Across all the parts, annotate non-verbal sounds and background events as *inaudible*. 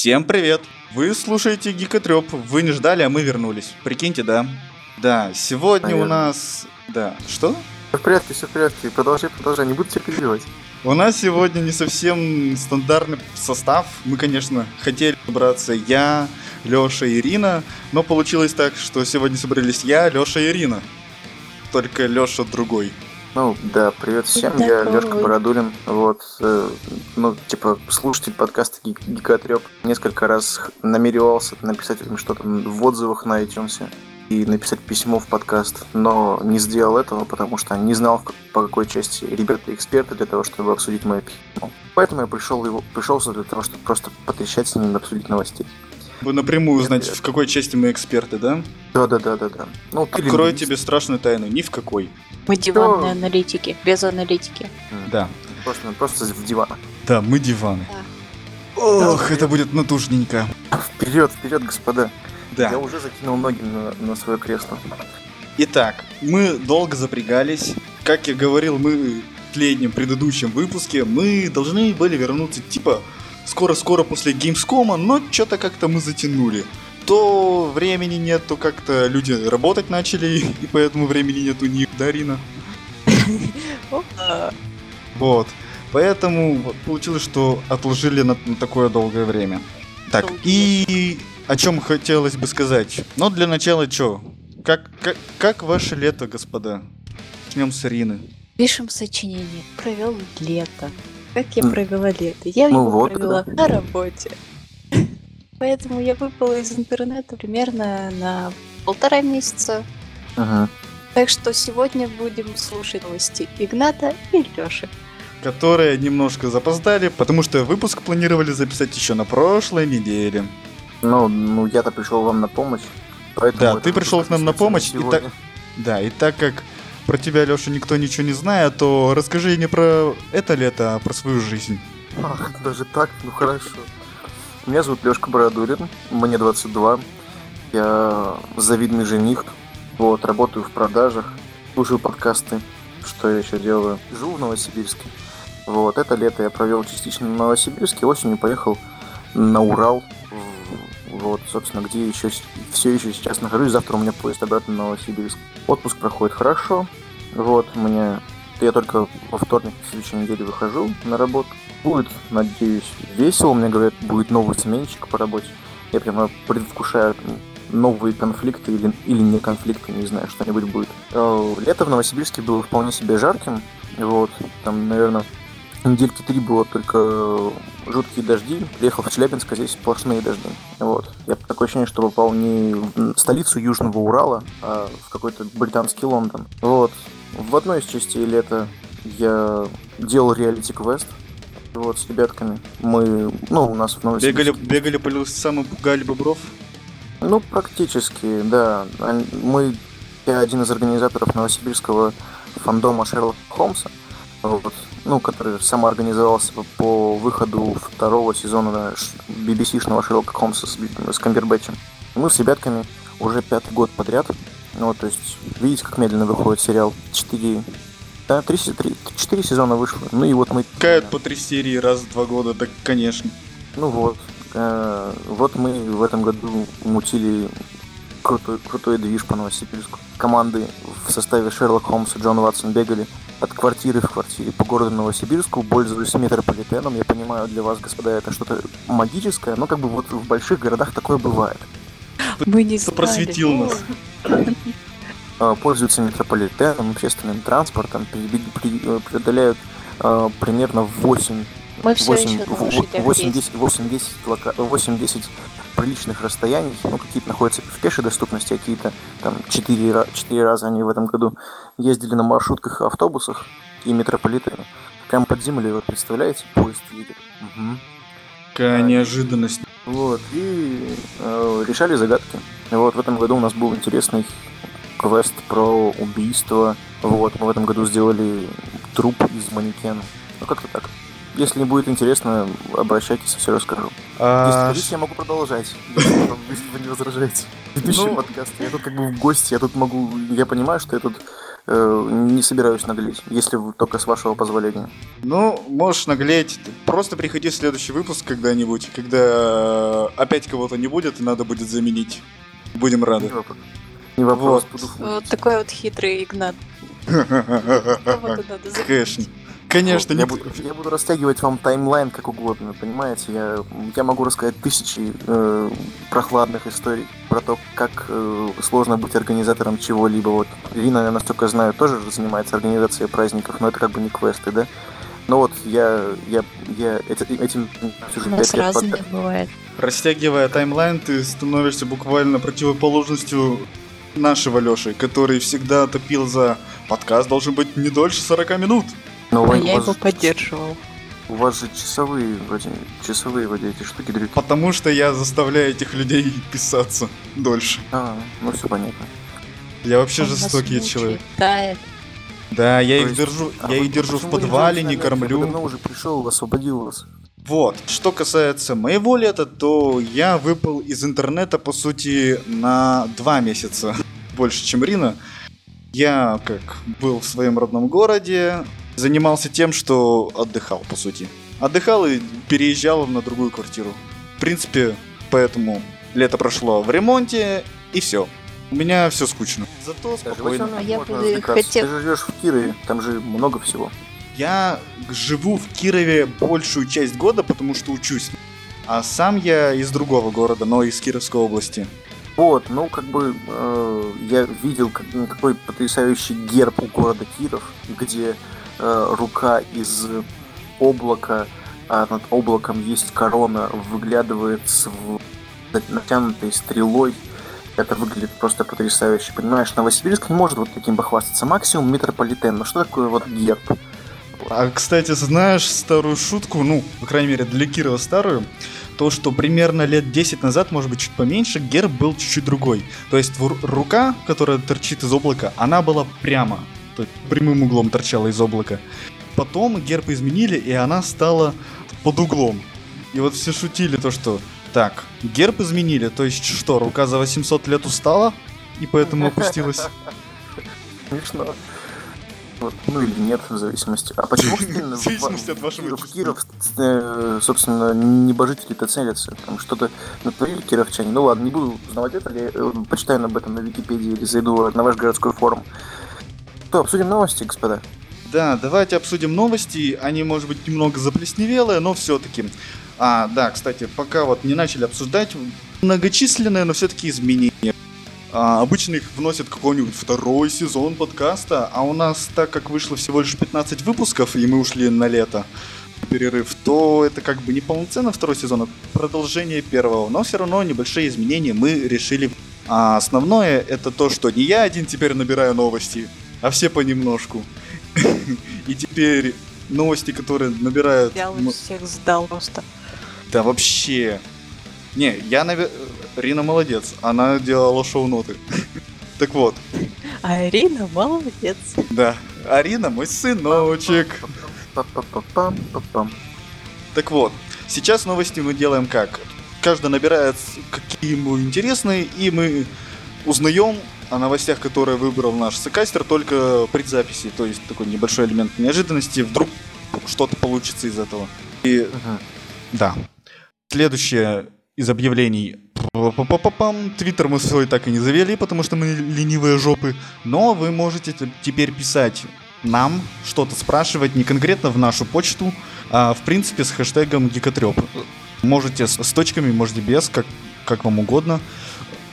Всем привет! Вы слушаете Гикотреп. Вы не ждали, а мы вернулись. Прикиньте, да? Да, сегодня Наверное. у нас... Да, что? Все в порядке, все в порядке. Продолжай, продолжай, не буду тебя перебивать. У нас сегодня не совсем стандартный состав. Мы, конечно, хотели собраться я, Лёша и Ирина, но получилось так, что сегодня собрались я, Лёша и Ирина. Только Лёша другой. Ну, да, привет всем, Да, я. Лешка Бородулин, вот, э, ну, типа, слушатель подкаста Ги- Гикотреп. Несколько раз намеревался написать им что-то в отзывах на iTunes и написать письмо в подкаст, но не сделал этого, потому что не знал, по какой части ребята эксперты для того, чтобы обсудить мое письмо. Поэтому я пришел его, пришелся для того, чтобы просто потрещать с ними, обсудить новостей. Вы напрямую узнать, нет. в какой части мы эксперты, да? Да-да-да-да-да. Ну, ты Открою лингвист. тебе страшную тайну, ни в какой. Мы диванные аналитики, без аналитики. Да. Просто, просто в диван. Да, мы диваны. Да. Ох, это будет натужненько. Вперед, вперед, господа. Да. Я уже закинул ноги на, на свое кресло. Итак, мы долго запрягались. Как я говорил, мы в последнем предыдущем выпуске мы должны были вернуться типа скоро-скоро после Gamescom, но что-то как-то мы затянули. То времени нет, то как-то люди работать начали, *laughs* и поэтому времени нет у них, Дарина. Опа. Вот. Поэтому получилось, что отложили на, такое долгое время. Так, и о чем хотелось бы сказать. Но для начала что? Как, как, как ваше лето, господа? Начнем с Ирины. Пишем сочинение. Провел лето. Как я провела лето? Я Ну его вот, провела да. на работе. Поэтому я выпала из интернета примерно на полтора месяца. Ага. Так что сегодня будем слушать новости Игната и Лёши. Которые немножко запоздали, потому что выпуск планировали записать еще на прошлой неделе. Ну, ну я-то пришел вам на помощь. Да, ты пришел к нам на помощь, и так- Да, и так как про тебя, Леша, никто ничего не знает, то расскажи не про это лето, а про свою жизнь. Ах, даже так? Ну хорошо. Меня зовут Лешка Бородулин, мне 22. Я завидный жених. Вот, работаю в продажах, слушаю подкасты. Что я еще делаю? Живу в Новосибирске. Вот, это лето я провел частично в Новосибирске, осенью поехал на Урал. Вот, собственно, где еще все еще сейчас нахожусь. Завтра у меня поезд обратно в Новосибирск. Отпуск проходит хорошо. Вот, меня я только во вторник в следующей неделе выхожу на работу. Будет, надеюсь, весело. Мне говорят, будет новый сменщик по работе. Я прямо предвкушаю новые конфликты или, или не конфликты, не знаю, что-нибудь будет. Э, Лето в Новосибирске было вполне себе жарким. Вот, там, наверное, недельки три было только э, жуткие дожди. Приехал в Челябинск, а здесь сплошные дожди. Вот. Я такое ощущение, что попал не в столицу Южного Урала, а в какой-то британский Лондон. Вот. В одной из частей лета я делал реалити-квест вот, с ребятками. Мы, ну, у нас в Новосибирске... Бегали, бегали по лесам и пугали бобров? Ну, практически, да. Мы, я один из организаторов новосибирского фандома Шерлока Холмса, вот, ну, который самоорганизовался по, по выходу второго сезона BBC-шного Шерлока Холмса с, с Камбербэтчем. Мы с ребятками уже пятый год подряд, ну, вот, то есть, видите, как медленно выходит сериал. Четыре, да, три, три- четыре сезона вышло. Ну, и вот мы... Кают по три серии раз в два года, так конечно. Ну вот. э, вот мы в этом году мутили крутой, крутой движ по Новосибирску. Команды в составе Шерлок Холмс и Джон Ватсон бегали от квартиры в квартире по городу Новосибирску, пользуясь метрополитеном. Я понимаю, для вас, господа, это что-то магическое, но как бы вот в больших городах такое бывает. Мы не знали. просветил нас? Э, Пользуются метрополитеном, общественным транспортом, э, преодоляют э, примерно 8 Мы все 8, еще на лошадях 8, ездим. 10, 8, 10, лока- 8, 10 приличных расстояний, ну, какие-то находятся в пешей доступности, а какие-то там 4, 4 раза они в этом году ездили на маршрутках автобусах и метрополитене. Прям под землей, вот представляете, поезд едет. Мгм. Какая неожиданность. Вот, и э, решали загадки. Вот в этом году у нас был интересный квест про убийство. Вот, мы в этом году сделали труп из манекена. Ну, как-то так. Если не будет интересно, обращайтесь, все расскажу. Если А, хотите, я могу продолжать, *laughs* если если вы не возражаете. Ведущий Ну- подкаст. Я тут как бы в гости, я тут могу... Я понимаю, что я тут э, не собираюсь наглеть, если только с вашего позволения. Ну, можешь наглеть. Просто приходи в следующий выпуск когда-нибудь, когда опять кого-то не будет и надо будет заменить. Будем Не рады. вопрос. Не вопрос, Вот. такой вот хитрый Игнат. *laughs* Кого-то надо за- Конечно. Конечно, я, не... буду, я буду растягивать вам таймлайн как угодно, понимаете? Я, я могу рассказать тысячи э, прохладных историй про то, как э, сложно быть организатором чего-либо. Вот Ирина, я насколько знаю, тоже занимается организацией праздников, но это как бы не квесты, да? Но вот я, я, я эти- этим всю У жизнь нас пять лет разные подряд. бывает. Растягивая таймлайн, ты становишься буквально противоположностью нашего Лёши, который всегда топил за подкаст должен быть не дольше 40 минут. Но А я вас, его поддерживал. у вас же часовые вроде, часовые вроде эти штуки дрюки. Потому что я заставляю этих людей писаться дольше. А, ну все понятно. Я вообще Он жестокий человек. тает. Да, я То их есть- держу, А я их держу в подвале, не намек? Я кормлю. давно уже пришел, освободил вас. Вот, что касается моего лета, то я выпал из интернета, по сути, на два месяца больше, чем Рина. Я, как был в своем родном городе, занимался тем, что отдыхал, по сути. Отдыхал и переезжал на другую квартиру. В принципе, поэтому лето прошло в ремонте, и все. У меня все скучно. Зато спокойно. А я бы хотел- Ты же живешь в Кирове, там же много всего. Я живу в Кирове большую часть года, потому что учусь. А сам я из другого города, но из Кировской области. Вот, ну как бы э, я видел как- ну, какой потрясающий герб у города Киров, где э, рука из облака, а над облаком есть корона, выглядывает с натянутой стрелой. Это выглядит просто потрясающе. Понимаешь, Новосибирск не может вот таким похвастаться. Максимум метрополитен. Но что такое вот герб? А, кстати, знаешь старую шутку, ну, по крайней мере, для Кирова старую, то, что примерно лет 10 назад, может быть, чуть поменьше, герб был чуть-чуть другой. То есть рука, которая торчит из облака, она была прямо, то есть прямым углом торчала из облака. Потом герб изменили, и она стала под углом. И вот все шутили то, что так, герб изменили, то есть что, рука за 800 лет устала и поэтому опустилась? Смешно. Вот, ну или нет, в зависимости. А почему *laughs* именно В зависимости от вашего в. Киров, э, собственно, небожители-то целятся? Там что-то натворили кировчане? Ну ладно, не буду узнавать это, я э, почитаю об этом на Википедии или зайду на ваш городской форум. Что, обсудим новости, господа? Да, давайте обсудим новости. Они, может быть, немного заплесневелые, но все-таки. А, да, кстати, пока вот не начали обсуждать многочисленные, но все-таки изменения. А, обычно их вносят какой-нибудь второй сезон подкаста, а у нас, так как вышло всего лишь 15 выпусков, и мы ушли на лето перерыв, то это как бы не полноценно второй сезон, а продолжение первого. Но все равно небольшие изменения мы решили. А основное это то, что не я один теперь набираю новости, а все понемножку. И теперь новости, которые набирают... Я м- всех сдал просто. Да вообще. Не, я, наве- Рина молодец, она делала шоу-ноты. Так вот, А Ирина молодец. да, Арина мой сыночек. Так вот, сейчас новости мы делаем как? Каждый набирает, какие ему интересны, и мы узнаем о новостях, которые выбрал наш сокастер, только при записи. То есть такой небольшой элемент неожиданности. Вдруг что-то получится из этого. И Мгм. Да. Следующее из объявлений. Твиттер мы свой так и не завели, потому что мы ленивые жопы. Но вы можете теперь писать нам, что-то спрашивать, не конкретно в нашу почту, а в принципе с хэштегом гикотреп. Можете с, с точками, можете без, как, как вам угодно.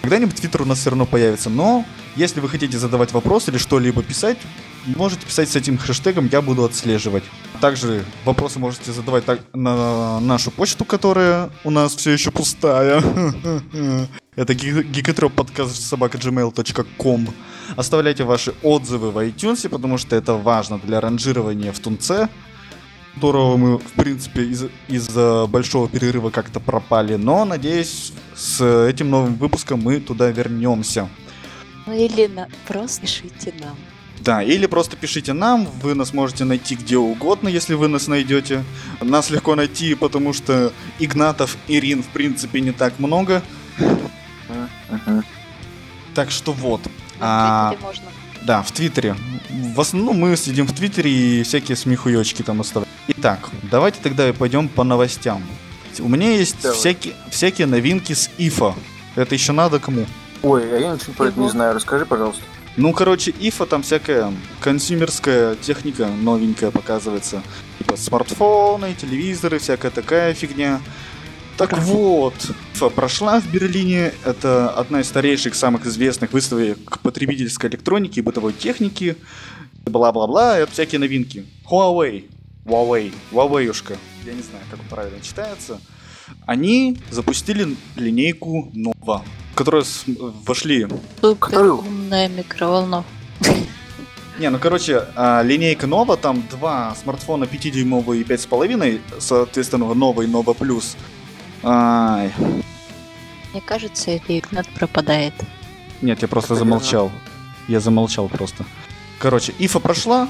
Когда-нибудь Твиттер у нас все равно появится, но если вы хотите задавать вопрос или что-либо писать, можете писать с этим хэштегом, я буду отслеживать. Также вопросы можете задавать так- на нашу почту, которая у нас все еще пустая. *laughs* Это гикотреп подкаст собака gmail.com. Оставляйте ваши отзывы в iTunes, потому что это важно для ранжирования в Тунце, которого мы, в принципе, из- из-за большого перерыва как-то пропали. Но, надеюсь, с этим новым выпуском мы туда вернемся. Ну или на... просто пишите нам. Да, или просто пишите нам, вы нас можете найти где угодно, если вы нас найдете. Нас легко найти, потому что Игнатов и Рин, в принципе, не так много. Так что вот. На А, можно. Да, в Твиттере. В основном мы следим в Твиттере и всякие смехуёчки там оставляем. Итак, давайте тогда пойдем по новостям. У меня есть Давай. всякие, всякие новинки с ИФА. Это еще надо кому? Ой, а я ничего про это не знаю. Расскажи, пожалуйста. Ну, короче, ИФА там всякая консюмерская техника новенькая показывается. Типа смартфоны, телевизоры, всякая такая фигня. Так вот, прошла в Берлине. Это одна из старейших, самых известных выставок потребительской электроники и бытовой техники. Бла-бла-бла, это всякие новинки. Huawei. Huawei. Huawei-ушка. Я не знаю, как он правильно читается. Они запустили линейку Nova, в которую вошли Супер умная микроволновка. *laughs* Не, ну короче, а, линейка Nova, там два смартфона 5-дюймовые и 5,5, соответственно, и Nova Plus. Ай, Мне кажется, или Игнат пропадает. нет, я просто замолчал. Я замолчал просто. Короче, ИФА прошла,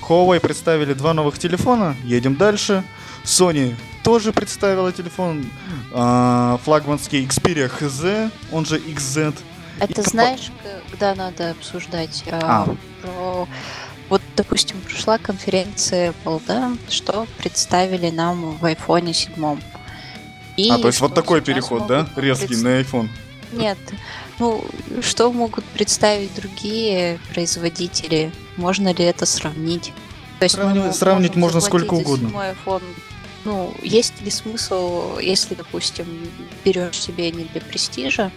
Huawei представили два новых телефона, едем дальше. Sony тоже представила телефон, а, флагманский Xperia HZ, он же XZ. Это по- знаешь, когда надо обсуждать а, А. про... Вот, допустим, прошла конференция Apple, да, что представили нам в iPhone 7. И а, то есть вот такой переход, да? Резкий на iPhone. Нет. Ну, что могут представить другие производители? Можно ли это сравнить? То есть мы Сравнивать- мо- сравнить можно сколько за угодно. седьмой iPhone. Ну, есть ли смысл, если, допустим, берешь себе не для престижа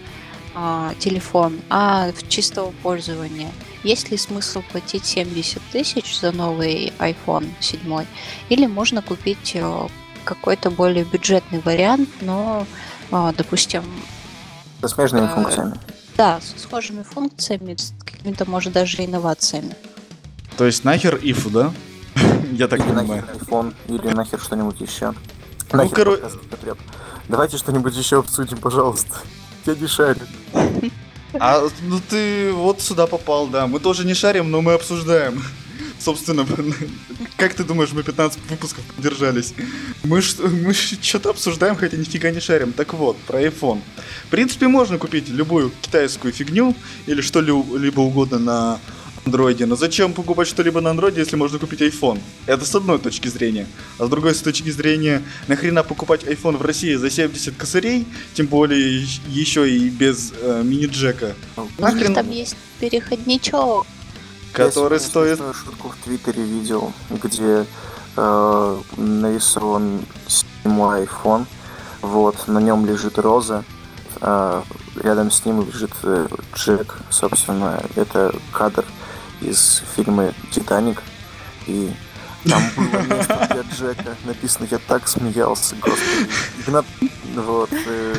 а, телефон, а в чистого пользования, есть ли смысл платить 70 тысяч за новый iPhone 7? Или можно купить э, какой-то более бюджетный вариант, но, а, допустим, Со смежными Э, функциями. да, с схожими функциями, с какими-то, может, даже инновациями. То есть нахер ИФУ, да? *laughs* Я так или понимаю. нахер iPhone, или нахер что-нибудь еще. Ну, Нахер коро- подкаст потреб. Давайте что-нибудь еще обсудим, пожалуйста. Я не шарю. А, ну ты вот сюда попал, да. Мы тоже не шарим, но мы обсуждаем. Собственно, как ты думаешь, мы 15 выпусков продержались? Мы, мы что-то обсуждаем, хотя нифига не шарим. Так вот, про iPhone. В принципе, можно купить любую китайскую фигню или что-либо угодно на андроиде. Но зачем покупать что-либо на андроиде, если можно купить iPhone? Это с одной точки зрения. А с другой с точки зрения, нахрена покупать iPhone в России за 70 косарей, тем более еще и без э, мини-джека, У них Нахрен? там есть переходничок. Который Я стоит... смешную шутку в Твиттере видел, где э, нарисован седьмой iPhone, вот, на нем лежит роза, а рядом с ним лежит э, Джек, собственно, это кадр из фильма «Титаник», и там было место для Джека, написано, я так смеялся, господи. Игнат, вот, э,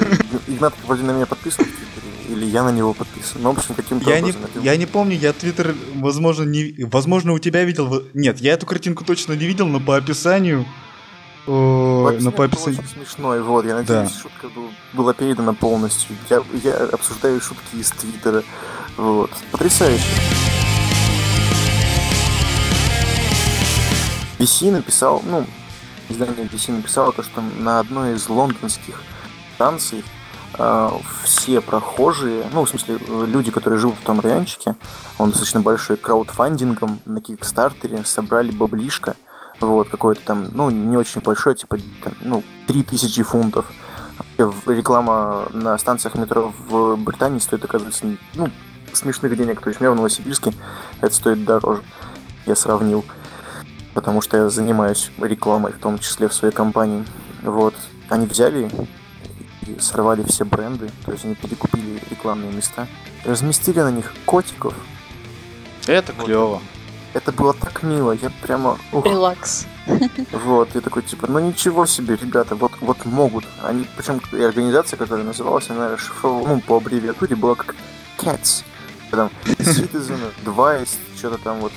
Игнат вроде на меня подписан в или я на него подписан, ну, в общем, каким-то Я не, образом это я не помню, я Твиттер, возможно, не, возможно, у тебя видел. Нет, я эту картинку точно не видел, но по описанию. о, по это было описанию. очень смешной, вот, я надеюсь, шутка был- была передана полностью. Я, я обсуждаю шутки из Твиттера, вот. Потрясающе. BC написал, ну, издание BC написало то, что на одной из лондонских станций э, все прохожие, ну, в смысле, э, люди, которые живут в том райончике, он достаточно большой, краудфандингом на Кикстартере собрали баблишко, вот, какой-то там, ну, не очень большой, типа, там, ну, 3000 фунтов. Реклама на станциях метро в Британии стоит, оказывается, ну, смешных денег. То есть у меня в Новосибирске это стоит дороже. Я сравнил. Потому что я занимаюсь рекламой, в том числе в своей компании. Вот. Они взяли и сорвали все бренды. То есть они перекупили рекламные места. Разместили на них котиков. Это Вот. клево. Это было так мило. Я прямо... ух, Релакс. Вот, и такой, типа, ну ничего себе, ребята, вот, вот могут. Они, причем и организация, которая называлась, она расшифровала, ну, по аббревиатуре была как CATS. Там Citizen, Advice, что-то там вот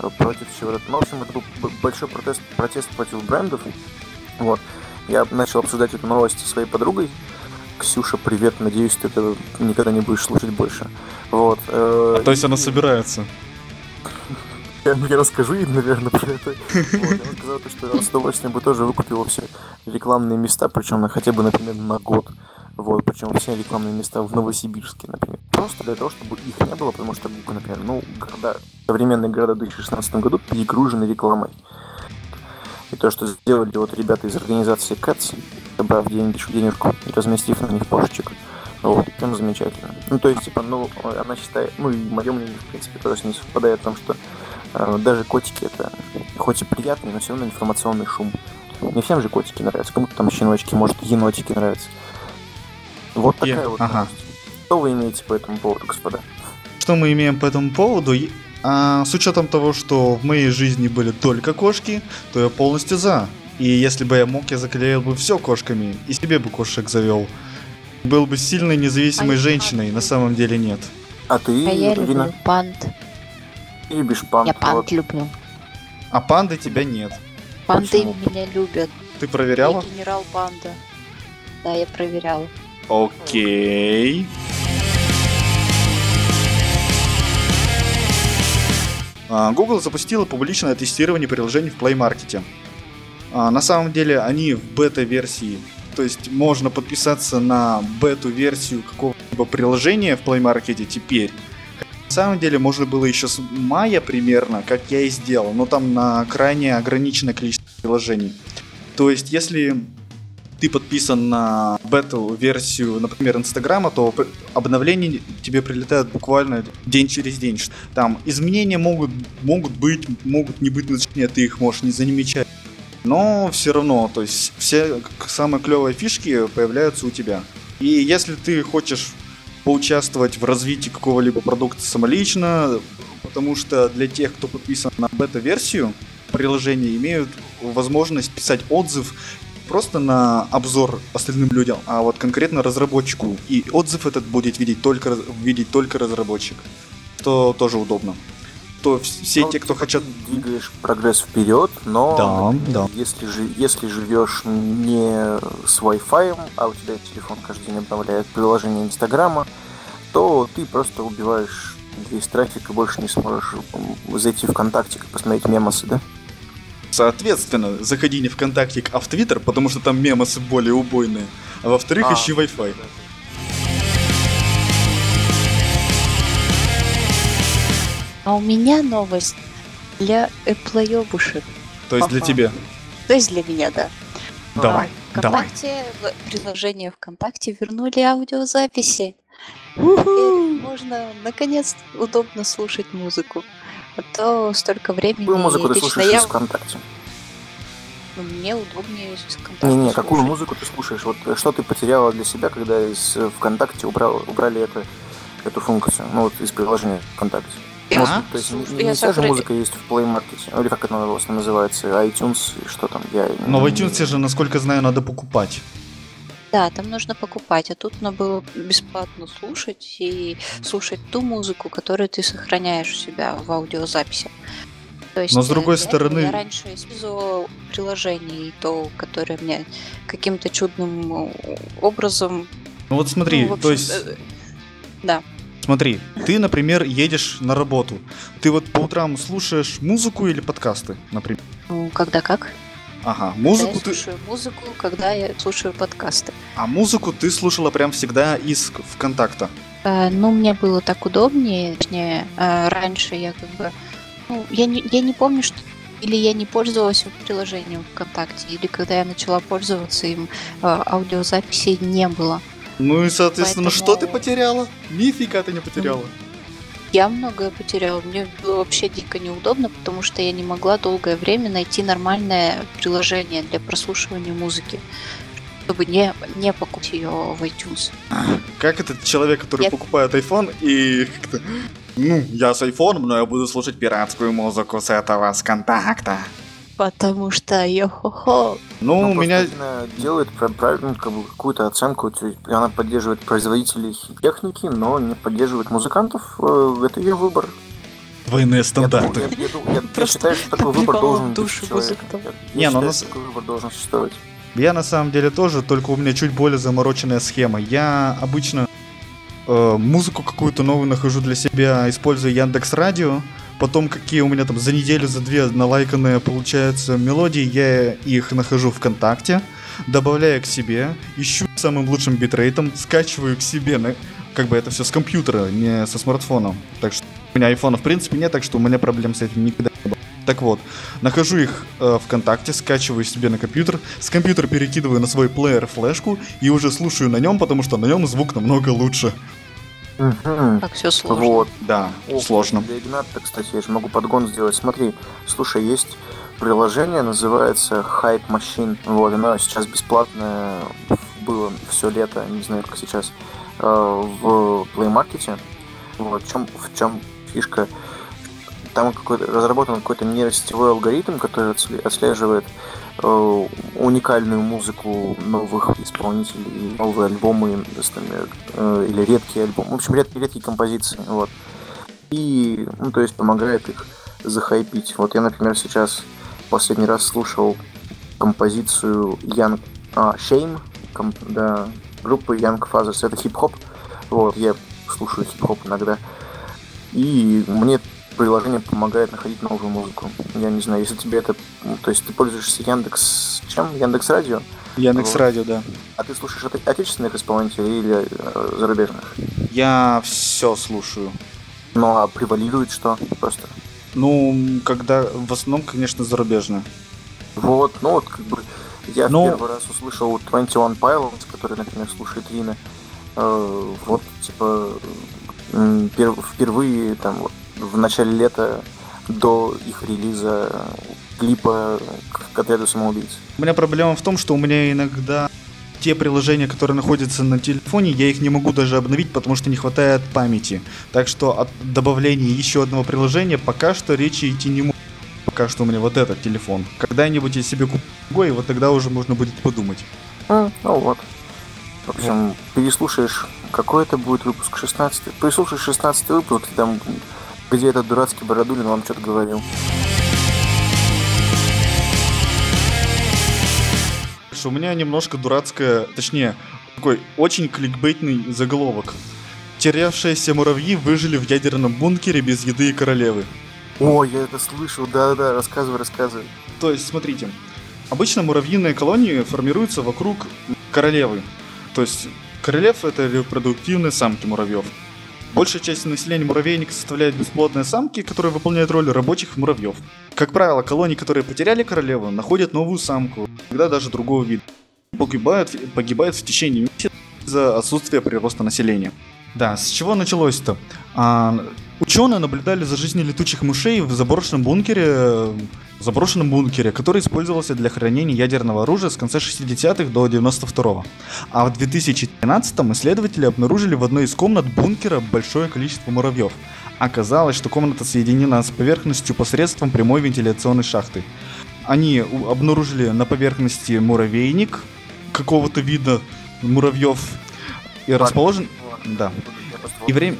э, против чего-то. Ну, в общем, это был большой протест, протест против брендов. Вот. Я начал обсуждать эту новость со своей подругой. Ксюша, привет, надеюсь, ты этого никогда не будешь слушать больше. Вот. э, А то есть она и- собирается. *laughs* я, я расскажу им, наверное, про это. Вот, она сказала, что она с удовольствием бы тоже выкупила все рекламные места, причем на хотя бы, например, на год. Вот, причем все рекламные места в Новосибирске, например. просто для того, чтобы их не было, потому что, например, ну, города, современные города в 2016 году перегружены рекламой. И то, что сделали вот ребята из организации КЭЦ, добавив деньги, денежку и разместив на них пошечек, вот, прям замечательно. Ну, то есть, типа, ну, она считает, ну, и мое мнение, в принципе, тоже с ней совпадает в том, что э, даже котики это, хоть и приятный, но все равно информационный шум. Не всем же котики нравятся, кому-то там щеночки, может, енотики нравятся. Вот такая Я- вот ага. Что вы имеете по этому поводу, господа? Что мы имеем по этому поводу? А, с учетом того, что в моей жизни были только кошки, то я полностью за. И если бы я мог, я заклеил бы все кошками и себе бы кошек завел. Был бы сильной независимой А женщиной, на самом деле нет. А ты, А я Ирина, люблю панд. ты любишь панк? Я панд вот. люблю. А панды тебя нет. Панды Почему? меня любят. Ты проверяла? Я генерал панда. Да, я проверяла. Окей. А, Google запустила публичное тестирование приложений в Play Market. А, На самом деле они в бета-версии, то есть можно подписаться на бету-версию какого-либо приложения в Play Market теперь. На самом деле можно было еще с мая примерно, как я и сделал, но там на крайне ограниченное количество приложений. То есть если ты подписан на бету-версию, например, Инстаграма, то обновления тебе прилетают буквально день через день. Там изменения могут, могут быть, могут не быть, точнее, ты их можешь не замечать. Но все равно, то есть все самые клевые фишки появляются у тебя. И если ты хочешь поучаствовать в развитии какого-либо продукта самолично, потому что для тех, кто подписан на бета-версию, приложения имеют возможность писать отзыв просто на обзор остальным людям, а вот конкретно разработчику. И отзыв этот будет видеть только, видеть только разработчик, что тоже удобно. То вс- все Ну, те, кто хотят... двигаешь прогресс вперед, но Да, да. если же если живешь не с Wi-Fi, а у тебя телефон каждый день обновляет приложение Инстаграма, то ты просто убиваешь весь трафик и больше не сможешь зайти в ВКонтакте и посмотреть мемосы, да? Соответственно, заходи не ВКонтакте, а в Твиттер, потому что там мемосы более убойные. А во-вторых, А. ищи Wi-Fi. А у меня новость для эплоебушек. То есть для тебя. То есть для меня, да. Давай, давай. ВКонтакте, в приложение ВКонтакте вернули аудиозаписи. Теперь можно наконец удобно слушать музыку. А то столько времени Какую музыку ты слушаешь я, из ВКонтакте? ну, мне удобнее из ВКонтакте Не-не, какую слушать. музыку ты слушаешь? Вот э, что ты потеряла для себя, когда из э, ВКонтакте убрал, убрали это, эту функцию? Ну вот из приложения ВКонтакте. Я Может, А? то есть не, я вся же музыка есть в Play Market, или как это у вас называется, iTunes, и что там, я... Но в iTunes же, насколько знаю, надо покупать. Да, там нужно покупать, а тут надо было бесплатно слушать и слушать ту музыку, которую ты сохраняешь у себя в аудиозаписи. То есть, Но с э, другой этого стороны- Я раньше использовала приложение, и то, которое мне каким-то чудным э, образом... Ну вот смотри, ну, общем, то есть... э, Да, Смотри, ты, например, едешь на работу. Ты вот по утрам слушаешь музыку или подкасты, например? ну, когда как? Ага, Когда музыку я ты... слушаю музыку, когда я слушаю подкасты. А музыку ты слушала прям всегда из ВКонтакта. Э, Ну, мне было так удобнее. Точнее, э, раньше я как бы... Ну, я не, я не помню, что... Или я не пользовалась приложением ВКонтакте, или когда я начала пользоваться им, э, аудиозаписей не было. Ну и, соответственно, Поэтому- что ты потеряла? Нифига ты не потеряла. Я многое потеряла. Мне было вообще дико неудобно, потому что я не могла долгое время найти нормальное приложение для прослушивания музыки, чтобы не, не покупать ее в iTunes. Как этот человек, который Я- покупает iPhone и как-то... Ну, я с iPhone, но я буду слушать пиратскую музыку с этого, с контакта. Потому что йо-хо-хо. Ну, Ну, у меня... делает пра- правильно как бы, какую-то оценку, то есть она поддерживает производителей техники, но не поддерживает музыкантов, э, это ее выбор. Двойные Я, стандарты. я- я я- я Просто считаю, что такой выбор должен быть душу у человека. музыкантов. Я Не, ну, считаю, нас- такой выбор должен существовать. Я на самом деле тоже, только у меня чуть более замороченная схема. Я обычно э, музыку какую-то новую нахожу для себя, используя Яндекс Радио. Потом какие у меня там за неделю, за две налайканные получаются мелодии, я их нахожу ВКонтакте, добавляю к себе, ищу самым лучшим битрейтом, скачиваю к себе на как бы это все с компьютера, не со смартфона. Так что у меня айфона в принципе нет, так что у меня проблем с этим никогда не было. Так вот, нахожу их э, ВКонтакте, скачиваю себе на компьютер, с компьютера перекидываю на свой плеер флешку и уже слушаю на нем, потому что на нем звук намного лучше. Мгм. Как все сложно. Вот. Да, О, сложно. Для Игната, кстати, я же могу подгон сделать. Смотри, слушай, есть приложение, называется Hype Machine. Вот, оно сейчас бесплатное было все лето, не знаю, как сейчас, э, в Play Market. Вот, в чем, в чем фишка? Там какой-то, разработан какой-то нейросетевой алгоритм, который отсле- отслеживает уникальную музыку новых исполнителей, новые альбомы с э, или редкие альбомы, в общем, ред- редкие композиции, вот. И, ну, то есть помогает их захайпить. Вот я, например, сейчас последний раз слушал композицию Young а, Shame, ком- да, группы Young Fathers. Это хип-хоп. Вот, я слушаю хип-хоп иногда. И мне приложение помогает находить новую музыку. Я не знаю, если тебе это... ну, То есть ты пользуешься Яндекс... Чем? Яндекс Радио? Яндекс Вот. Радио, да. А ты слушаешь от- отечественных исполнителей или э, зарубежных? Я все слушаю. Ну а превалирует что? Просто. Ну, когда в основном, конечно, зарубежно. Вот, ну вот как бы я Ну- в первый раз услышал 21 Pilots, который, например, слушает Рина. Э, вот, типа, впервые там вот, в начале лета до их релиза клипа к, к отряду самоубийц. У меня проблема в том, что у меня иногда те приложения, которые находятся на телефоне, я их не могу даже обновить, потому что не хватает памяти. Так что от добавления еще одного приложения пока что речи идти не может. Пока что у меня вот этот телефон. Когда-нибудь я себе куплю другой, и вот тогда уже можно будет подумать. М, ну вот. В общем, переслушаешь, какой это будет выпуск 16 Переслушаешь 16 выпуск, и там, где этот дурацкий Бородулин вам что-то говорил. У меня немножко дурацкая, точнее, такой очень кликбейтный заголовок. Терявшиеся муравьи выжили в ядерном бункере без еды и королевы. О, я это слышал, да-да-да, рассказывай, рассказывай. То есть, смотрите, обычно муравьиные колонии формируются вокруг королевы. То есть, королев — это репродуктивные самки муравьев. Большая часть населения муравейника составляет бесплодные самки, которые выполняют роль рабочих муравьев. Как правило, колонии, которые потеряли королеву, находят новую самку, иногда даже другого вида. Погибают, погибают в течение месяца из-за отсутствия прироста населения. Да, с чего началось-то? А, ученые наблюдали за жизнью летучих мышей в заброшенном бункере, э, заброшенном бункере, который использовался для хранения ядерного оружия с конца 60-х до 92-го. А в 2013-м исследователи обнаружили в одной из комнат бункера большое количество муравьев. Оказалось, что комната соединена с поверхностью посредством прямой вентиляционной шахты. Они обнаружили на поверхности муравейник какого-то вида муравьев и расположен... Да. И время-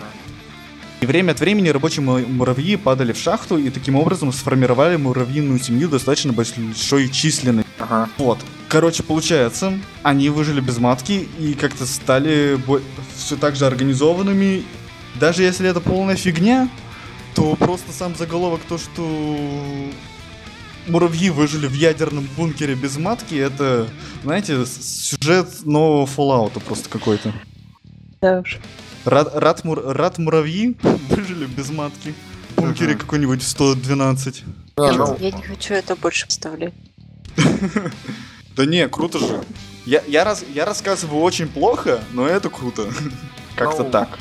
И время от времени рабочие му- муравьи падали в шахту и таким образом сформировали муравьиную семью достаточно большой численной. Ага. Вот. Короче, получается, они выжили без матки и как-то стали все так же организованными. Даже если это полная фигня, то просто сам заголовок то, что муравьи выжили в ядерном бункере без матки, это, знаете, сюжет нового Fallout просто какой-то. Да уж. Рад, рад, мур- рад муравьи выжили без матки. Бункере Мгм. какой-нибудь 112. Не, ну, Я не хочу это больше представлять. *laughs* Да не, круто же. Я, я, раз, я рассказываю очень плохо, но это круто. *laughs* Как-то Ну, так.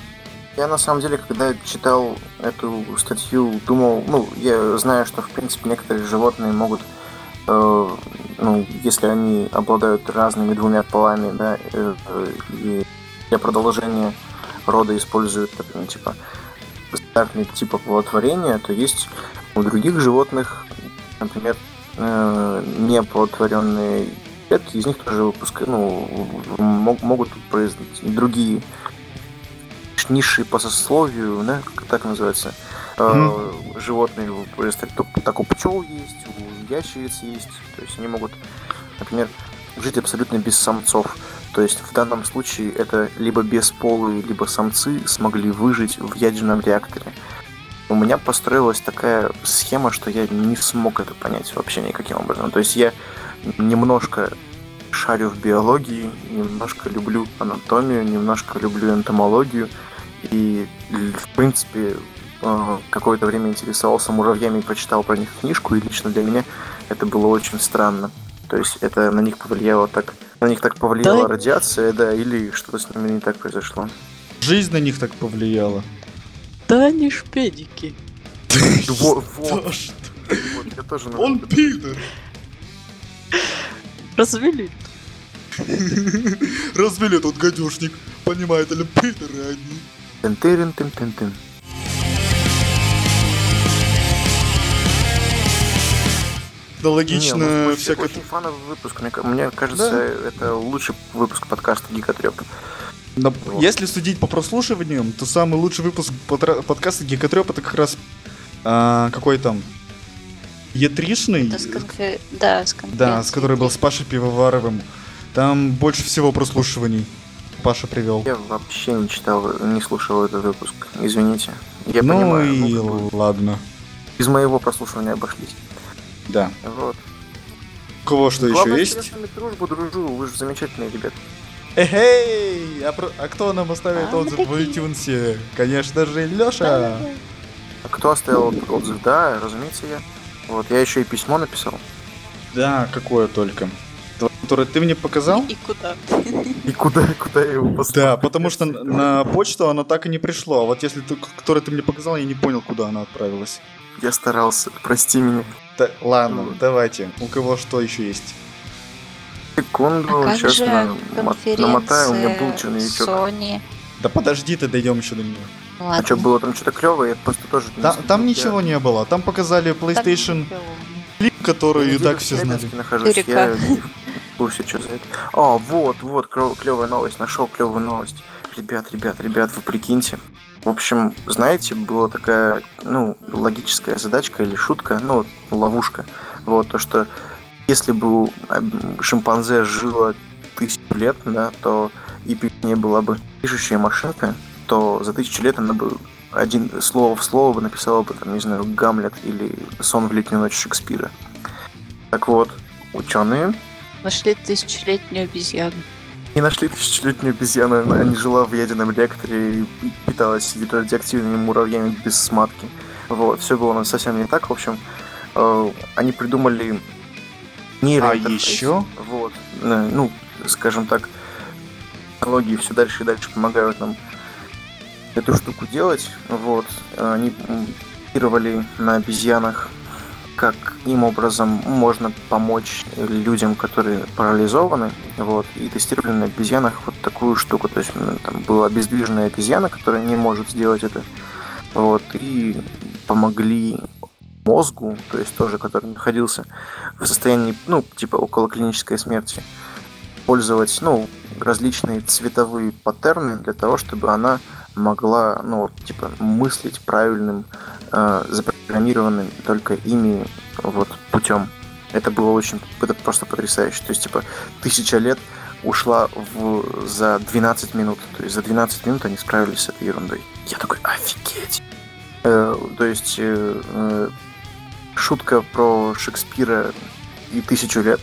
я на самом деле, когда читал эту статью, думал, ну, я знаю, что в принципе некоторые животные могут, э, ну, если они обладают разными двумя полами, да, э, э, и для продолжения рода используют, например, типа стандартный тип оплодотворения, то есть у других животных, например, э, неоплодотворенные клетки, из них тоже выпускают, ну, мо- могут произойти другие низшие по сословию, да, как так называется, э, животные. То- Так у пчел есть, у ящериц есть, то есть они могут, например, жить абсолютно без самцов. То есть в данном случае это либо бесполые, либо самцы смогли выжить в ядерном реакторе. У меня построилась такая схема, что я не смог это понять вообще никаким образом. То есть я немножко шарю в биологии, немножко люблю анатомию, немножко люблю энтомологию, И, в принципе, э, какое-то время интересовался муравьями и прочитал про них книжку, и лично для меня это было очень странно. То есть это на них повлияло так... На них так повлияла Да. радиация, да, или что-то с ними не так произошло. Жизнь на них так повлияла. Да они ж педики. *laughs* Вот, я тоже... Он пидор. Развели. *laughs* Развели тот гадюшник. Понимаете ли, пидоры они. Тын-тырын, Да Не, логично, ну, очень- всякое... Очень фановый выпуск. Мне, мне кажется, это лучший выпуск подкаста Гикотреп. На- Вот. Если судить по прослушиваниям, то самый лучший выпуск подра- подкаста Гекотреп это как раз а, какой там Етришный, Это с конфе- Да, с конференции. да, с который был с Пашей Пивоваровым. Там больше всего прослушиваний Паша привел. Я вообще не читал, не слушал этот выпуск. Извините. Я ну понимаю. и ну, бы ладно. Без моего прослушивания обошлись. Да. Вот. У кого что Главное, еще есть? Я с вами дружбу дружу, вы же замечательные ребята. Эй, а, про- а кто нам оставит А, отзыв в iTunes? Конечно же, Леша. Да-да-да. А кто оставил отзыв? Да, разумеется, я. Вот, я еще и письмо написал. Да, какое только. То- Которое ты мне показал? И куда? И куда, куда я его поставил? Да, потому что на почту оно так и не пришло. А вот если ты, которое ты мне показал, я не понял, куда она отправилась. Я старался, прости меня. Да, ладно, Ну. давайте. У кого что еще есть? Секунду, А как сейчас же на, намотаю, у меня был черновичок. Sony? Да подожди, ты дойдем еще до нее. А Ладно. что, было там что-то клевое? Я просто тоже... не Там, ничего не было. Там показали PlayStation Я который и так в все знали. Нахожусь, 4К. я в курсе, что за это. А, вот, вот, клевая новость, нашел клевую новость. Ребят, ребят, ребят, вы прикиньте. В общем, знаете, была такая, ну, логическая задачка или шутка, ну, ловушка. Вот, то, что если бы шимпанзе жило тысячу лет, да, то и перед ней была бы пишущая машинка, то за тысячу лет она бы один слово в слово бы написала бы, там, не знаю, Гамлет или Сон в летнюю ночь Шекспира. Так вот, ученые Нашли тысячелетнюю обезьяну. Не нашли тысячелетнюю обезьяну, она жила в ядерном реакторе и питалась радиоактивными муравьями без сматки. Вот, все было совсем не так. В общем, э, они придумали нейроинтерфейс. А еще? Вот, э, ну, скажем так, технологии все дальше и дальше помогают нам эту штуку делать. Вот, э, они м, тестировали на обезьянах, каким образом можно помочь людям, которые парализованы. Вот, и тестировали на обезьянах вот такую штуку. То есть м, там была обездвиженная обезьяна, которая не может сделать это. Вот, и помогли мозгу, то есть тоже, который находился в состоянии, ну, типа около клинической смерти, пользовать, ну, различные цветовые паттерны для того, чтобы она могла, ну, вот, типа, мыслить правильным, э, запрограммированным только ими вот путем. Это было очень, это просто потрясающе. То есть, типа, тысяча лет ушла в, за 12 минут. То есть за 12 минут они справились с этой ерундой. Я такой, офигеть! Э, то есть э, э, шутка про Шекспира и тысячу лет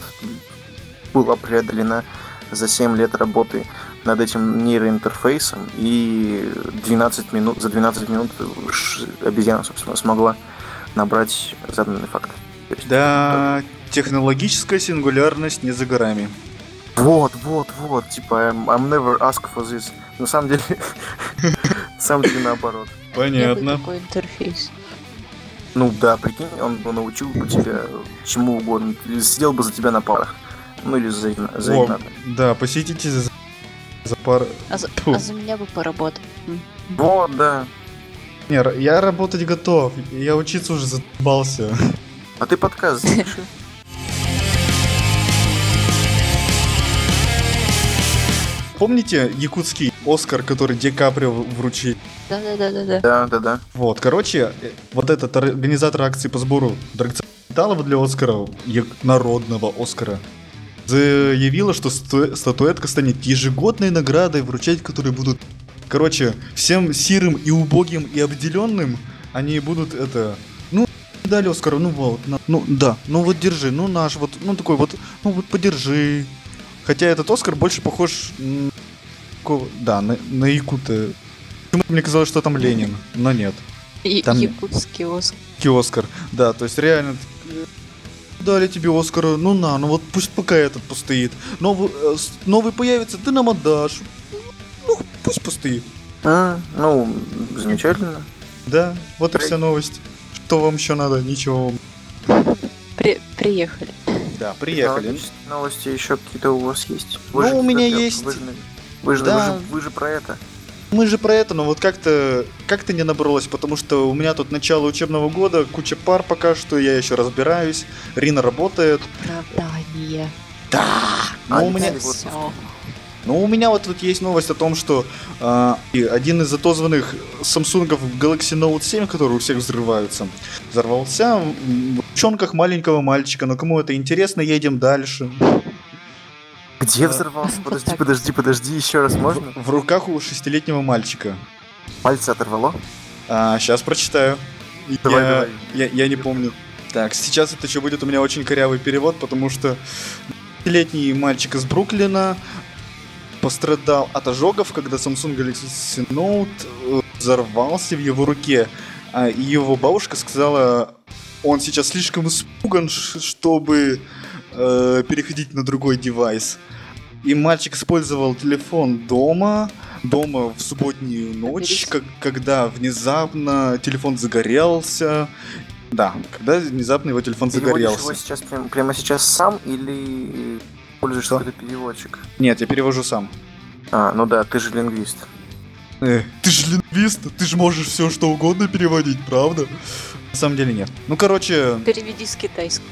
была преодолена за 7 лет работы над этим нейроинтерфейсом, и 12 минут, за 12 минут ш- обезьяна, собственно, смогла набрать заданный факт. Есть, Да, технологическая сингулярность не за горами. Вот, вот, вот, типа, I'm, I'm never ask for this. На самом деле, *laughs* на самом деле наоборот. Понятно. такой интерфейс. Ну да, прикинь, он бы научил бы тебя чему угодно. Сидел бы за тебя на парах. Ну или за, за О, да, посетите за, пар... А за, а за меня бы поработал. Вот, да. Не, я работать готов. Я учиться уже задолбался. *laughs* А ты подкаст запиши. *laughs* Помните якутский Оскар, который Ди Каприо вручили? Да-да-да-да-да. Да, да, да. Вот, короче, э, вот этот организатор акции по сбору драгоценных металлов для Оскара, народного Оскара, заявила, что стату- статуэтка станет ежегодной наградой, вручать которые будут... Короче, всем сирым и убогим и обделенным они будут это... Ну, дали Оскара, ну вот, на- ну да, ну вот держи, ну наш, вот, ну такой вот, ну вот подержи. Хотя этот Оскар больше похож... Да, на, на якута мне казалось, что там Ленин, но нет. Там- Якутский Оскар. Оскар. Да, то есть реально дали тебе Оскара, ну на, ну вот пусть пока этот постоит. Новый, э, новый появится, ты нам отдашь. Ну, пусть постоит. А, ну, замечательно. Да, вот и вся новость. Что вам еще надо? Ничего вам. При- приехали. Да, приехали. Новости, новости еще какие-то у вас есть? Ну, же у меня есть. Вы же, вы, же, Да. вы, же, вы же про это. Мы же про это, но вот как-то как-то не набралось, потому что у меня тут начало учебного года, куча пар пока что, я еще разбираюсь. Рина работает. Оправдание. Да! А, Но у меня, летели в отпуск. Всё. но у меня вот тут есть новость о том, что а, и один из отозванных Samsung Galaxy Note 7, который у всех взрываются, взорвался в ручонках маленького мальчика. Но кому это интересно, едем дальше. Где взорвался? Подожди, подожди, подожди, еще раз можно? В руках у шестилетнего мальчика. Пальцы оторвало? А, сейчас прочитаю. Давай, я, давай. Я, я не помню. Так, сейчас это еще будет у меня очень корявый перевод, потому что летний мальчик из Бруклина пострадал от ожогов, когда Samsung Galaxy Note э, взорвался в его руке. А, и его бабушка сказала, он сейчас слишком испуган, чтобы э, переходить на другой девайс. И мальчик использовал телефон дома, дома в субботнюю ночь, как- когда внезапно телефон загорелся. Да, когда внезапно его телефон Переводишь его загорелся. сейчас прям- прямо сейчас сам или пользуешься какой-то переводчик? Нет, я перевожу сам. А, ну да, ты же лингвист. Э, ты же лингвист, ты же можешь все что угодно переводить, правда? На самом деле нет. Ну, короче, Переведи с китайского.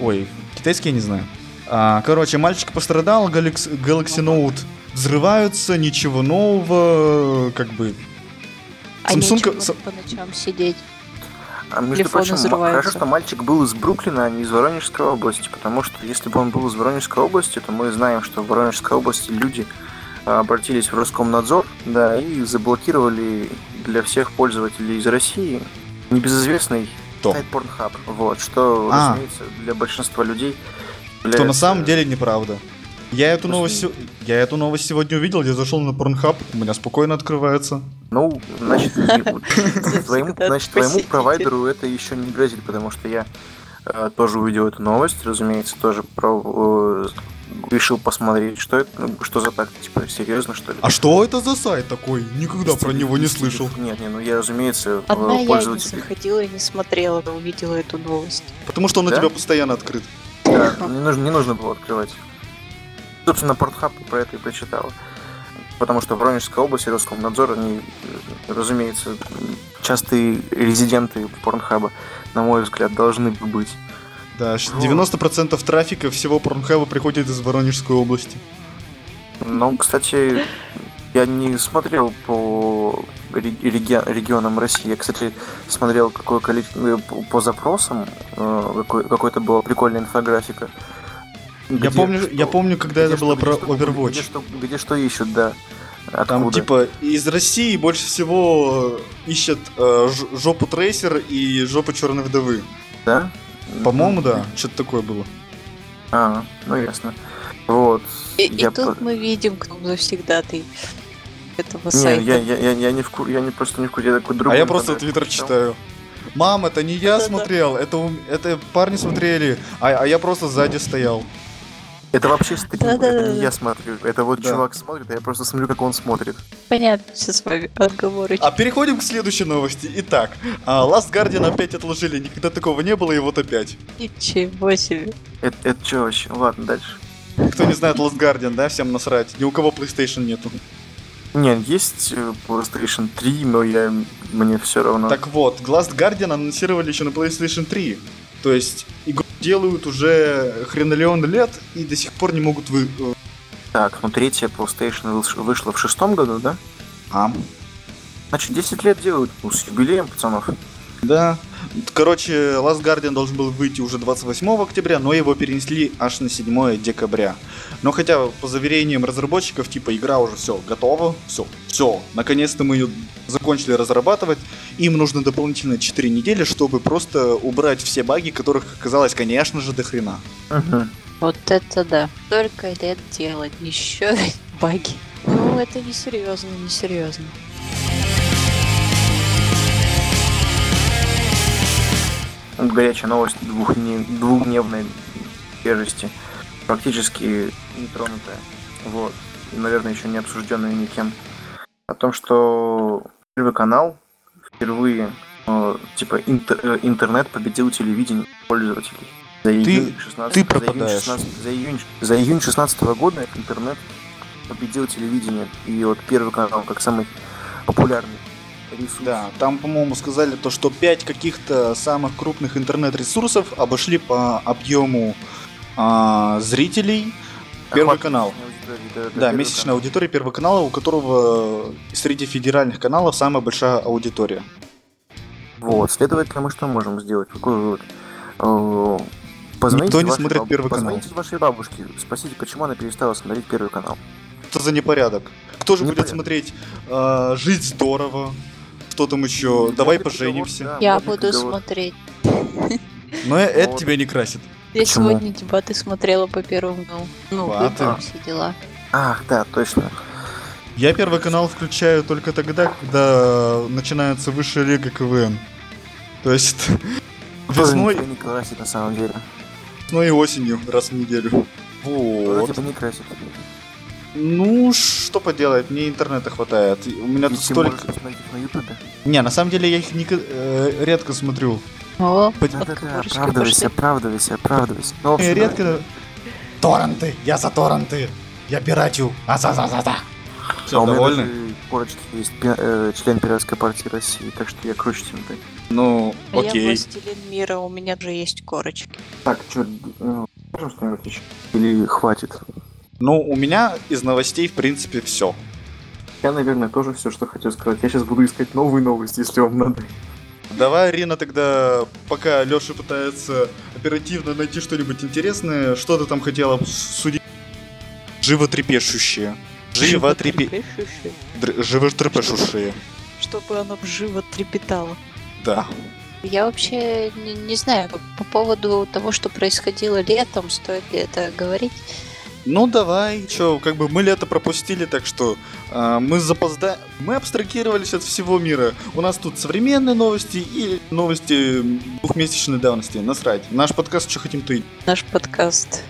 ой, китайский я не знаю. А, короче, мальчик пострадал, Galaxy, Galaxy Note взрываются, ничего нового, как бы. А Samsung- нечего Sa- по ночам сидеть. А между Телефоны прочим, взрываются. хорошо, что мальчик был из Бруклина, а не из Воронежской области, потому что если бы он был из Воронежской области, то мы знаем, что в Воронежской области люди а, обратились в Роскомнадзор, да, и заблокировали для всех пользователей из России небезызвестный сайт Pornhub. Вот, что, А. разумеется, для большинства людей Что на самом деле неправда. Я эту, Просто- новость, я эту новость сегодня увидел, я зашел на Pornhub, у меня спокойно открывается. Ну, значит, *laughs* *laughs* твоему, значит, твоему провайдеру это еще не грозит, потому что я э, тоже увидел эту новость, разумеется, тоже про, э, решил посмотреть, что это, ну, что за так, типа, серьезно, что ли? А что это за сайт такой? Никогда про него не слышал. Нет, нет, ну я, разумеется, Одна э, я не пользователь... заходила и не смотрела, но увидела эту новость. Потому что он у Да? тебя постоянно открыт. Да, не, нужно, не нужно было открывать. Собственно, Портхаб про это и прочитал. Потому что в Воронежской области Роскомнадзор, они, разумеется, частые резиденты Порнхаба, на мой взгляд, должны бы быть. Да, ш- Вот. 90% трафика всего Порнхаба приходит из Воронежской области. Ну, кстати, я не смотрел по ре- реги- регионам России. Я, кстати, смотрел какое количество по, по запросам, э, какой, какой-то была прикольная инфографика. Я Где помню, что- я помню, когда где это было про что- Overwatch. Где что, где что ищут, да. Там Откуда? типа из России больше всего э, ищет э, ж- жопу трейсер и жопу черной вдовы. Да? По-моему, да, что-то такое было. А, ну ясно. Вот. И, и я тут по- мы видим, кто завсегда ты этого Не, сайта. я, я, я, я не в кур... я не просто не в куре, я такой А другой я просто твиттер читаю. Мам, это не я смотрел, это, это парни смотрели, а, а я просто сзади стоял. Это вообще стрим, это не я смотрю. Это вот Да. чувак смотрит, а я просто смотрю, как он смотрит. Понятно, все с вами отговоры. А переходим к следующей новости. Итак, а, Last Guardian опять отложили, никогда такого не было, и вот опять. Ничего себе. Это, это что вообще? Ладно, дальше. Кто не знает Last Guardian, да, всем насрать. Ни у кого PlayStation нету. Нет, есть э, PlayStation 3, но я мне все равно. Так вот, Last Guardian анонсировали еще на PlayStation 3. То есть, игру делают уже хренолеон лет и до сих пор не могут вы... э, Так, ну третья PlayStation выш- вышла в шестом году, да? А, Значит, 10 лет делают. Ну, с юбилеем, пацанов. да. Короче, Last Guardian должен был выйти уже 28 октября, но его перенесли аж на 7 декабря. Но хотя, по заверениям разработчиков, типа, игра уже все готова, все, все, наконец-то мы ее закончили разрабатывать. Им нужно дополнительно 4 недели, чтобы просто убрать все баги, которых оказалось, конечно же, до хрена. Мгм. Вот это да. Только лет делать, еще *laughs* баги. Ну, это несерьезно, несерьезно. Горячая новость двухдне- двухдневной свежести, практически нетронутая. Вот. И, наверное, еще не обсужденная никем. О том, что Первый канал впервые э, типа интер- э, интернет победил телевидение пользователей. За июнь 16 ты за июнь пропадаешь. 16 за июнь, за июнь 16 года интернет победил телевидение. И вот Первый канал как самый популярный ресурс. Да, там, по-моему, сказали то, что 5 каких-то самых крупных интернет-ресурсов обошли по объему а, зрителей Первый Охват канал. да, месячная канал. аудитория Первого канала, у которого среди федеральных каналов самая большая аудитория. Вот, следовательно, мы что можем сделать? Какой вывод? Э, Позвоните Никто не вашей смотрит баб- Первый канал. Позвоните вашей бабушке, спросите, почему она перестала смотреть Первый канал. Что за непорядок? Кто же будет Непорядок. смотреть а, «Жить здорово», что там еще, «Давай поженимся». Я буду смотреть. Но э- это тебя не красит. Я сегодня дебаты смотрела по первому. Ну, ну все дела. Ах, да, точно. Я Первый канал включаю только тогда, когда начинается высшая лига КВН. То есть *laughs* весной, не красит на самом деле. весной и осенью раз в неделю. Вот. тебя не красит. Ну, что поделать, мне интернета хватает. У меня И тут ты столько... на ютубе. Не, на самом деле я их нико- э, редко смотрю. О, Пот- вот Да-да-да, кубышки оправдывайся, пошли. оправдывайся, оправдывайся. Ну, общем, Я да. редко... Торренты! Я за торренты! Я пиратю! а за за за за А Все, у меня довольны? даже корочки есть пи- э, член Пиратской партии России, так что я круче, чем ты. Ну, А Я окей. властелин мира, у меня же есть корочки. Так, что, можем что-нибудь еще? Или хватит? Ну, у меня из новостей, в принципе, все. Я, наверное, тоже все, что хотел сказать. Я сейчас буду искать новые новости, если вам надо. Давай, Рина, тогда, пока Леша пытается оперативно найти что-нибудь интересное, что ты там хотела судить? Животрепещущее. Животрепе... Животрепещущее. Чтобы оно живо трепетало. Да. Я вообще не, не знаю по поводу того, что происходило летом, стоит ли это говорить. Ну давай, чё, как бы мы лето пропустили, так что а, мы запозда... Мы абстрагировались от всего мира. У нас тут современные новости и новости двухмесячной давности. Насрать. Наш подкаст что хотим, и Наш подкаст.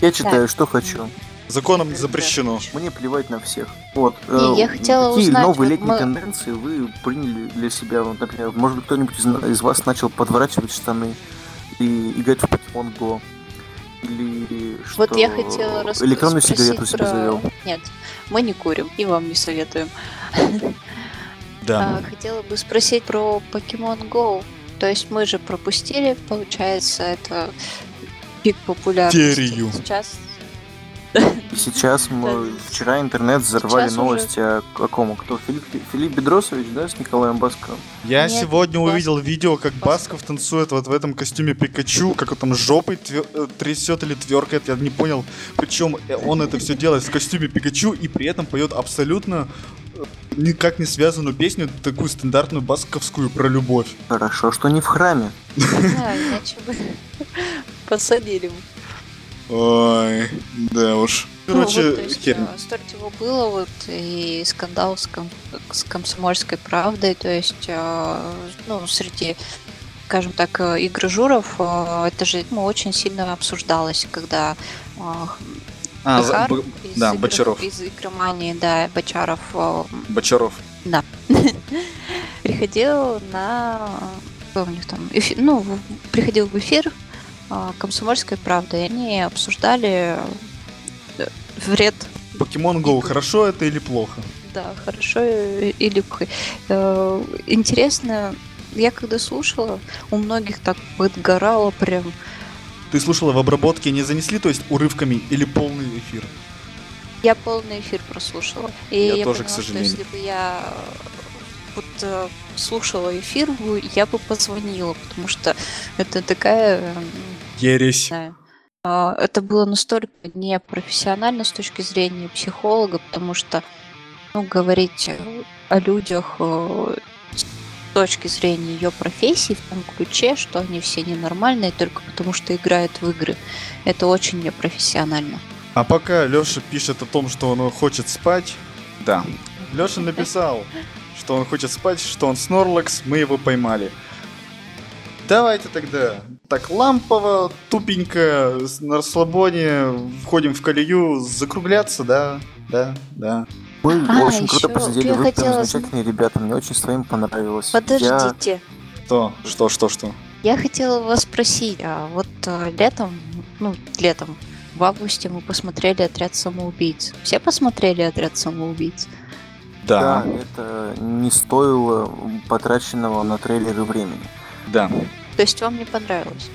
Я читаю, что хочу. законом не запрещено. Мне плевать на всех. Вот. Не, э, я хотела какие узнать, новые летние мы- тенденции вы приняли для себя? Вот, например, может быть, кто-нибудь из, из вас начал подворачивать штаны и играть в Pokemon Go? Или что? Вот я хотела рас- Электронную сигарету себе про- завел. Нет, мы не курим и вам не советуем. *laughs* Да. А, хотела бы спросить про Pokemon Go. То есть мы же пропустили, получается, это пик популярности. Терию. Сейчас И сейчас мы вчера интернет взорвали Сейчас уже- новости о, о ком? Кто? Филипп, Филипп Бедросович, да, с Николаем Басковым? Я Нет, сегодня Бас- увидел видео, как Бас- Басков танцует вот в этом костюме Пикачу, как он там жопой твё- э, трясет или тверкает, я не понял. Причем э, он это все делает в костюме Пикачу и при этом поет абсолютно э, никак не связанную песню, такую стандартную басковскую про любовь. Хорошо, что не в храме. знаю, иначе бы *laughs* посадили бы. Ой, да уж. Ну, Короче, вот, то есть, херня. э, столько всего было, вот, и скандал с, ком- с комсомольской правдой, то есть, э, ну, среди, скажем так, э, игрожуров, э, это же ну, очень сильно обсуждалось, когда э, А, за- Захар Б- из да, игр- Бочаров. из игромании, да, Бочаров э, Бочаров. *laughs* приходил на, у них там, эфи- ну, приходил в эфир комсомольской правды, и они обсуждали э, вред Покемон Go, хорошо это или плохо? Да, хорошо э, или плохо. Э, Интересно, я когда слушала, у многих так подгорало прям. Ты слушала в обработке, не занесли, то есть урывками или полный эфир? Я полный эфир прослушала. И Я я, тоже, к поняла, что сожалению. если бы я вот слушала эфир, я бы позвонила, потому что это такая Ересь. А, Это было настолько непрофессионально с точки зрения психолога, потому что ну, говорить о людях э, с точки зрения ее профессии в том ключе, что они все ненормальные только потому, что играют в игры. Это очень непрофессионально. А пока Леша пишет о том, что он хочет спать, да. Леша написал, что он хочет спать, что он Снорлакс, мы его поймали. Давайте тогда так лампово, тупенько, на расслабоне, входим в колею, закругляться, да, да, да. Мы А, очень круто посидели, я вы прям хотела замечательные ребята, мне очень с вами понравилось. Я- Подождите. Что, что, что, что? Я хотела вас спросить, а вот а, летом, ну, летом, в августе мы посмотрели «Отряд самоубийц». Все посмотрели «Отряд самоубийц»? Да, Да, это не стоило потраченного на трейлеры времени. да. То есть вам не понравилось?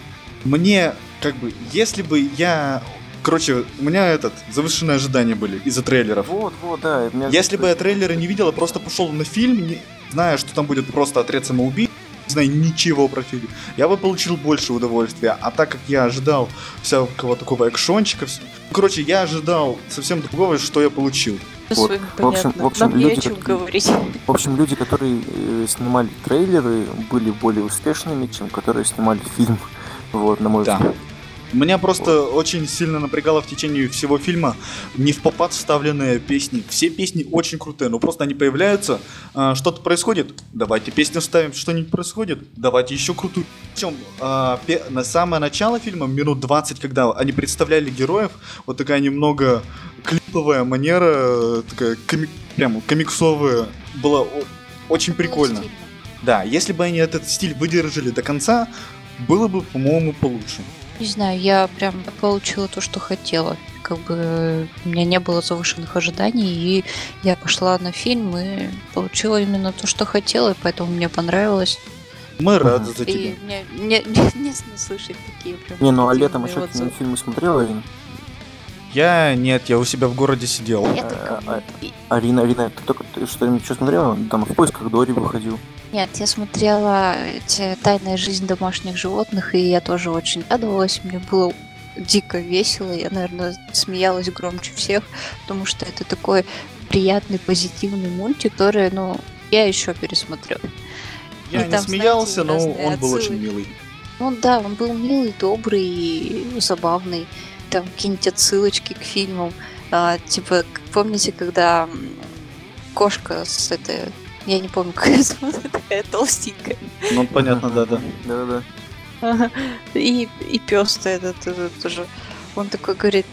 Мне, как бы, если бы я... Короче, у меня этот, завышенные ожидания были из-за трейлеров. Вот, вот, да. меня- Если бы я трейлеры не видел, а просто пошел на фильм, не- зная, что там будет просто отряд самоубийц, не зная ничего про фильм, я бы получил больше удовольствия. А так как я ожидал всякого такого экшончика, вс- короче, я ожидал совсем другого, что я получил. Всё Вот, в общем- в общем, Нам люди, говорить. В общем, люди, которые э, снимали трейлеры, были более успешными, чем которые снимали фильм. Вот, на мой Да. взгляд. Меня просто очень сильно напрягало в течение всего фильма не в попад вставленные песни. Все песни очень крутые, но просто они появляются, а, что-то происходит, давайте песню вставим, что-нибудь происходит, давайте еще крутую. Причем а, пе- на самое начало фильма, минут 20, когда они представляли героев, вот такая немного клиповая манера, э, такая коми- прям комиксовая, была о- очень прикольно. Да, если бы они этот стиль выдержали до конца, было бы, по-моему, получше. Не знаю, я прям получила то, что хотела. Как бы у меня не было завышенных ожиданий, и я пошла на фильм и получила именно то, что хотела, и поэтому мне понравилось. Мы рады за тебя. И мне *laughs* не, не, не слышать такие прям. Не, ну а летом еще отзывы. фильмы смотрела, Арина? Я нет, я у себя в городе сидел. Я только- А, Арина, Арина, ты только ты что-нибудь что смотрела? Там в поисках Дори выходил. Нет, я смотрела эти «Тайная жизнь домашних животных», и я тоже очень радовалась. Мне было дико весело. Я, наверное, смеялась громче всех, потому что это такой приятный, позитивный мультик, который, ну, я еще пересмотрю. Я И не там, смеялся, но знаете, разные он был отсылы. очень милый. Ну да, он был милый, добрый и забавный. Там какие-нибудь отсылочки к фильмам. А, типа, помните, когда кошка с этой... Я не помню, как *laughs* ее зовут, такая толстенькая. Ну, понятно, да, да. Да-да-да. Ага. И, и пес этот, этот тоже. Он такой говорит,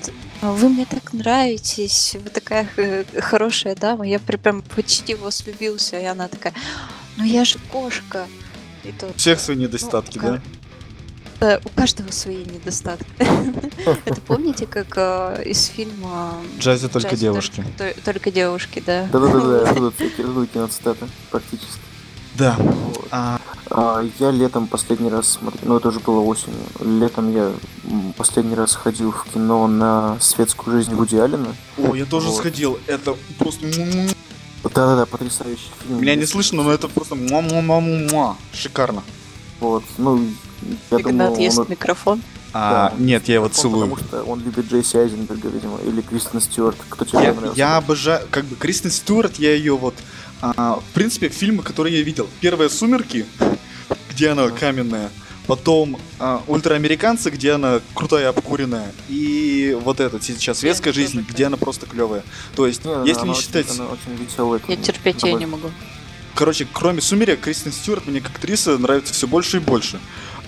«А вы мне так нравитесь, вы такая х- хорошая дама, я прям почти в вас влюбился. И она такая, ну я же кошка. И то, У всех свои недостатки, Ну, да? Да, у каждого свои недостатки. *laughs* Это помните, как э, из фильма джазе только «Джазе девушки. только- девушки, да. Да-да-да, оттуда *laughs* киноцитата, практически. Да. А, А, я летом последний раз смотрел, ну это уже было осенью. Летом я последний раз ходил в кино на светскую жизнь Вуди Аллена. о, я тоже Вот. сходил. Это просто... Да-да-да, потрясающий фильм. Меня не слышно, но это просто... муа-муа-муа-муа. Шикарно. Вот, ну, я Игнат думаю, ест он... микрофон. А, Да. нет, я его целую. Потому что он любит Джесси Айзенберга, видимо, или Кристен Стюарт. Кто тебе Я, нравился? я обожаю, как бы, Кристен Стюарт, я ее вот... а, в принципе, фильмы, которые я видел. Первые «Сумерки», где она каменная. Потом а, «Ультраамериканцы», где она крутая, обкуренная. И вот этот сейчас «Светская жизнь», где она просто клевая. То есть, Не, если она не очень- считать... Она очень веселая. Я терпеть ее не могу. Короче, кроме «Сумерек», Кристен Стюарт мне как актриса нравится все больше и больше.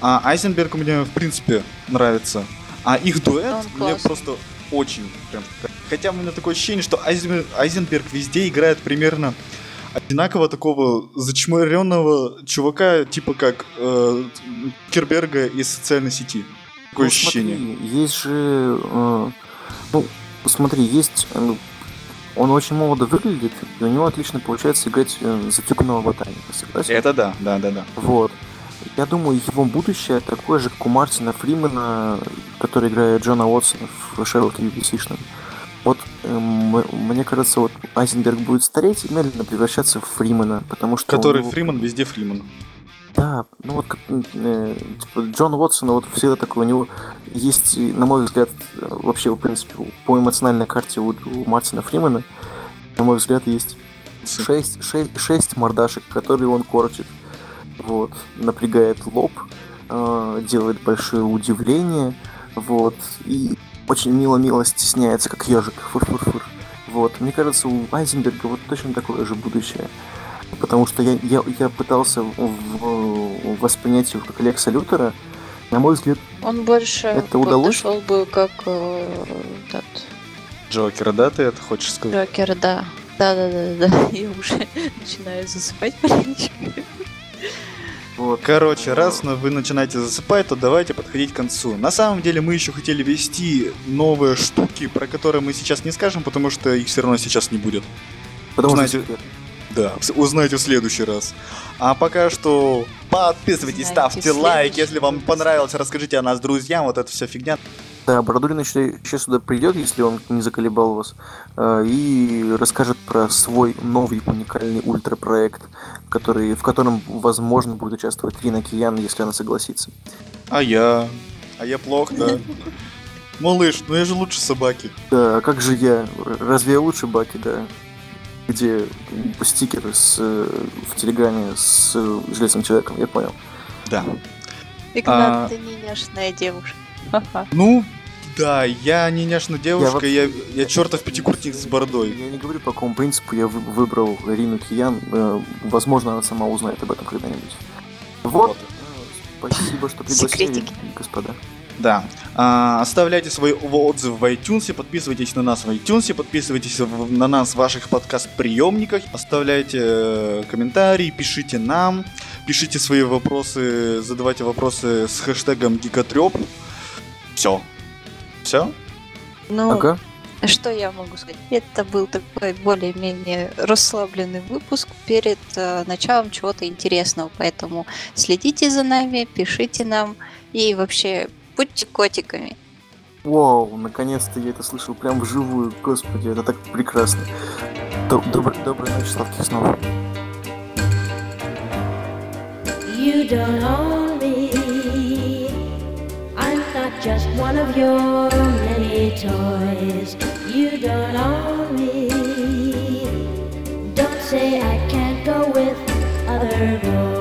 А Айзенберг мне, в принципе, нравится. А их дуэт Он мне классный. просто очень прям... Хотя у меня такое ощущение, что Айзен- Айзенберг везде играет примерно одинаково такого зачмыренного чувака, типа как э, Керберга из социальной сети. Такое Ну, ощущение. смотри, есть же... э, ну, смотри, есть... э, ну, он очень молодо выглядит, и у него отлично получается играть э, затюканного ботаника, согласен? Это да, да, да, да. Вот. Я думаю, его будущее такое же, как у Мартина Фримена, который играет Джона Уотсона в Шерлоке BBC-шном. Вот эм, мне кажется, вот Айзенберг будет стареть и медленно превращаться в Фримена, потому что... Который него- Фриман, везде Фриман. Да, ну вот э, типа, Джон Уотсон, вот всегда такой, у него есть, на мой взгляд, вообще, в принципе, по эмоциональной карте у, у Мартина Фримена, на мой взгляд, есть шесть, шесть, шесть мордашек, которые он корчит. Вот, напрягает лоб, э, делает большое удивление, вот, и очень мило-мило стесняется, как ежик, фур-фур-фур. Вот, мне кажется, у Айзенберга вот точно такое же будущее. потому что я, я, я пытался в, в воспринять его как Лекса Лютера. На мой взгляд, Он больше Это удалось? подошел бы как э, этот Джокера, да, ты это хочешь сказать? Джокер, да. Да, да, да, да. *laughs* Я уже *laughs* начинаю засыпать маленечко. Вот. Короче, раз но вы начинаете засыпать, то давайте подходить к концу. На самом деле мы еще хотели вести новые штуки, про которые мы сейчас не скажем, потому что их все равно сейчас не будет. Потому что знаете- секрет. Да, узнаете в следующий раз. А пока что подписывайтесь, Узнаете ставьте лайк, если вам понравилось, расскажите о нас друзьям, вот эта вся фигня. Да, Бородулин еще, еще сюда придет, если он не заколебал вас, э, и расскажет про свой новый уникальный ультрапроект, который, в котором, возможно, будет участвовать Рина Киян, если она согласится. А я? А я плохо, да? Малыш, ну я же лучше собаки. Да, а как же я? Разве я лучше Баки, да? Где стикер с, э, в Телеграме с э, Железным Человеком, я понял. Да. Игнат, ты не няшная девушка. Ну, да, я не няшная девушка, вообще- я, я чертов пятикуртник с бородой. Я не говорю, по какому принципу я вы- выбрал Рину Киян. э, Возможно, она сама узнает об этом когда-нибудь. Вот. Вот. Спасибо, что пригласили, Секретики. господа. Да. А, оставляйте свои отзывы в iTunes, подписывайтесь на нас в iTunes, подписывайтесь в- на нас в ваших подкаст-приемниках, оставляйте э, комментарии, пишите нам, пишите свои вопросы, задавайте вопросы с хэштегом Гигатреп. Все. Все? Ну, Ага. что я могу сказать? Это был такой более-менее расслабленный выпуск перед э, началом чего-то интересного. Поэтому следите за нами, пишите нам и вообще будьте котиками. Вау, наконец-то я это слышал прям вживую. Господи, это так прекрасно. Доб- добр- доброй ночи, сладких снов. You don't own just one of your many toys. You don't own me. Don't say I can't go with other boys.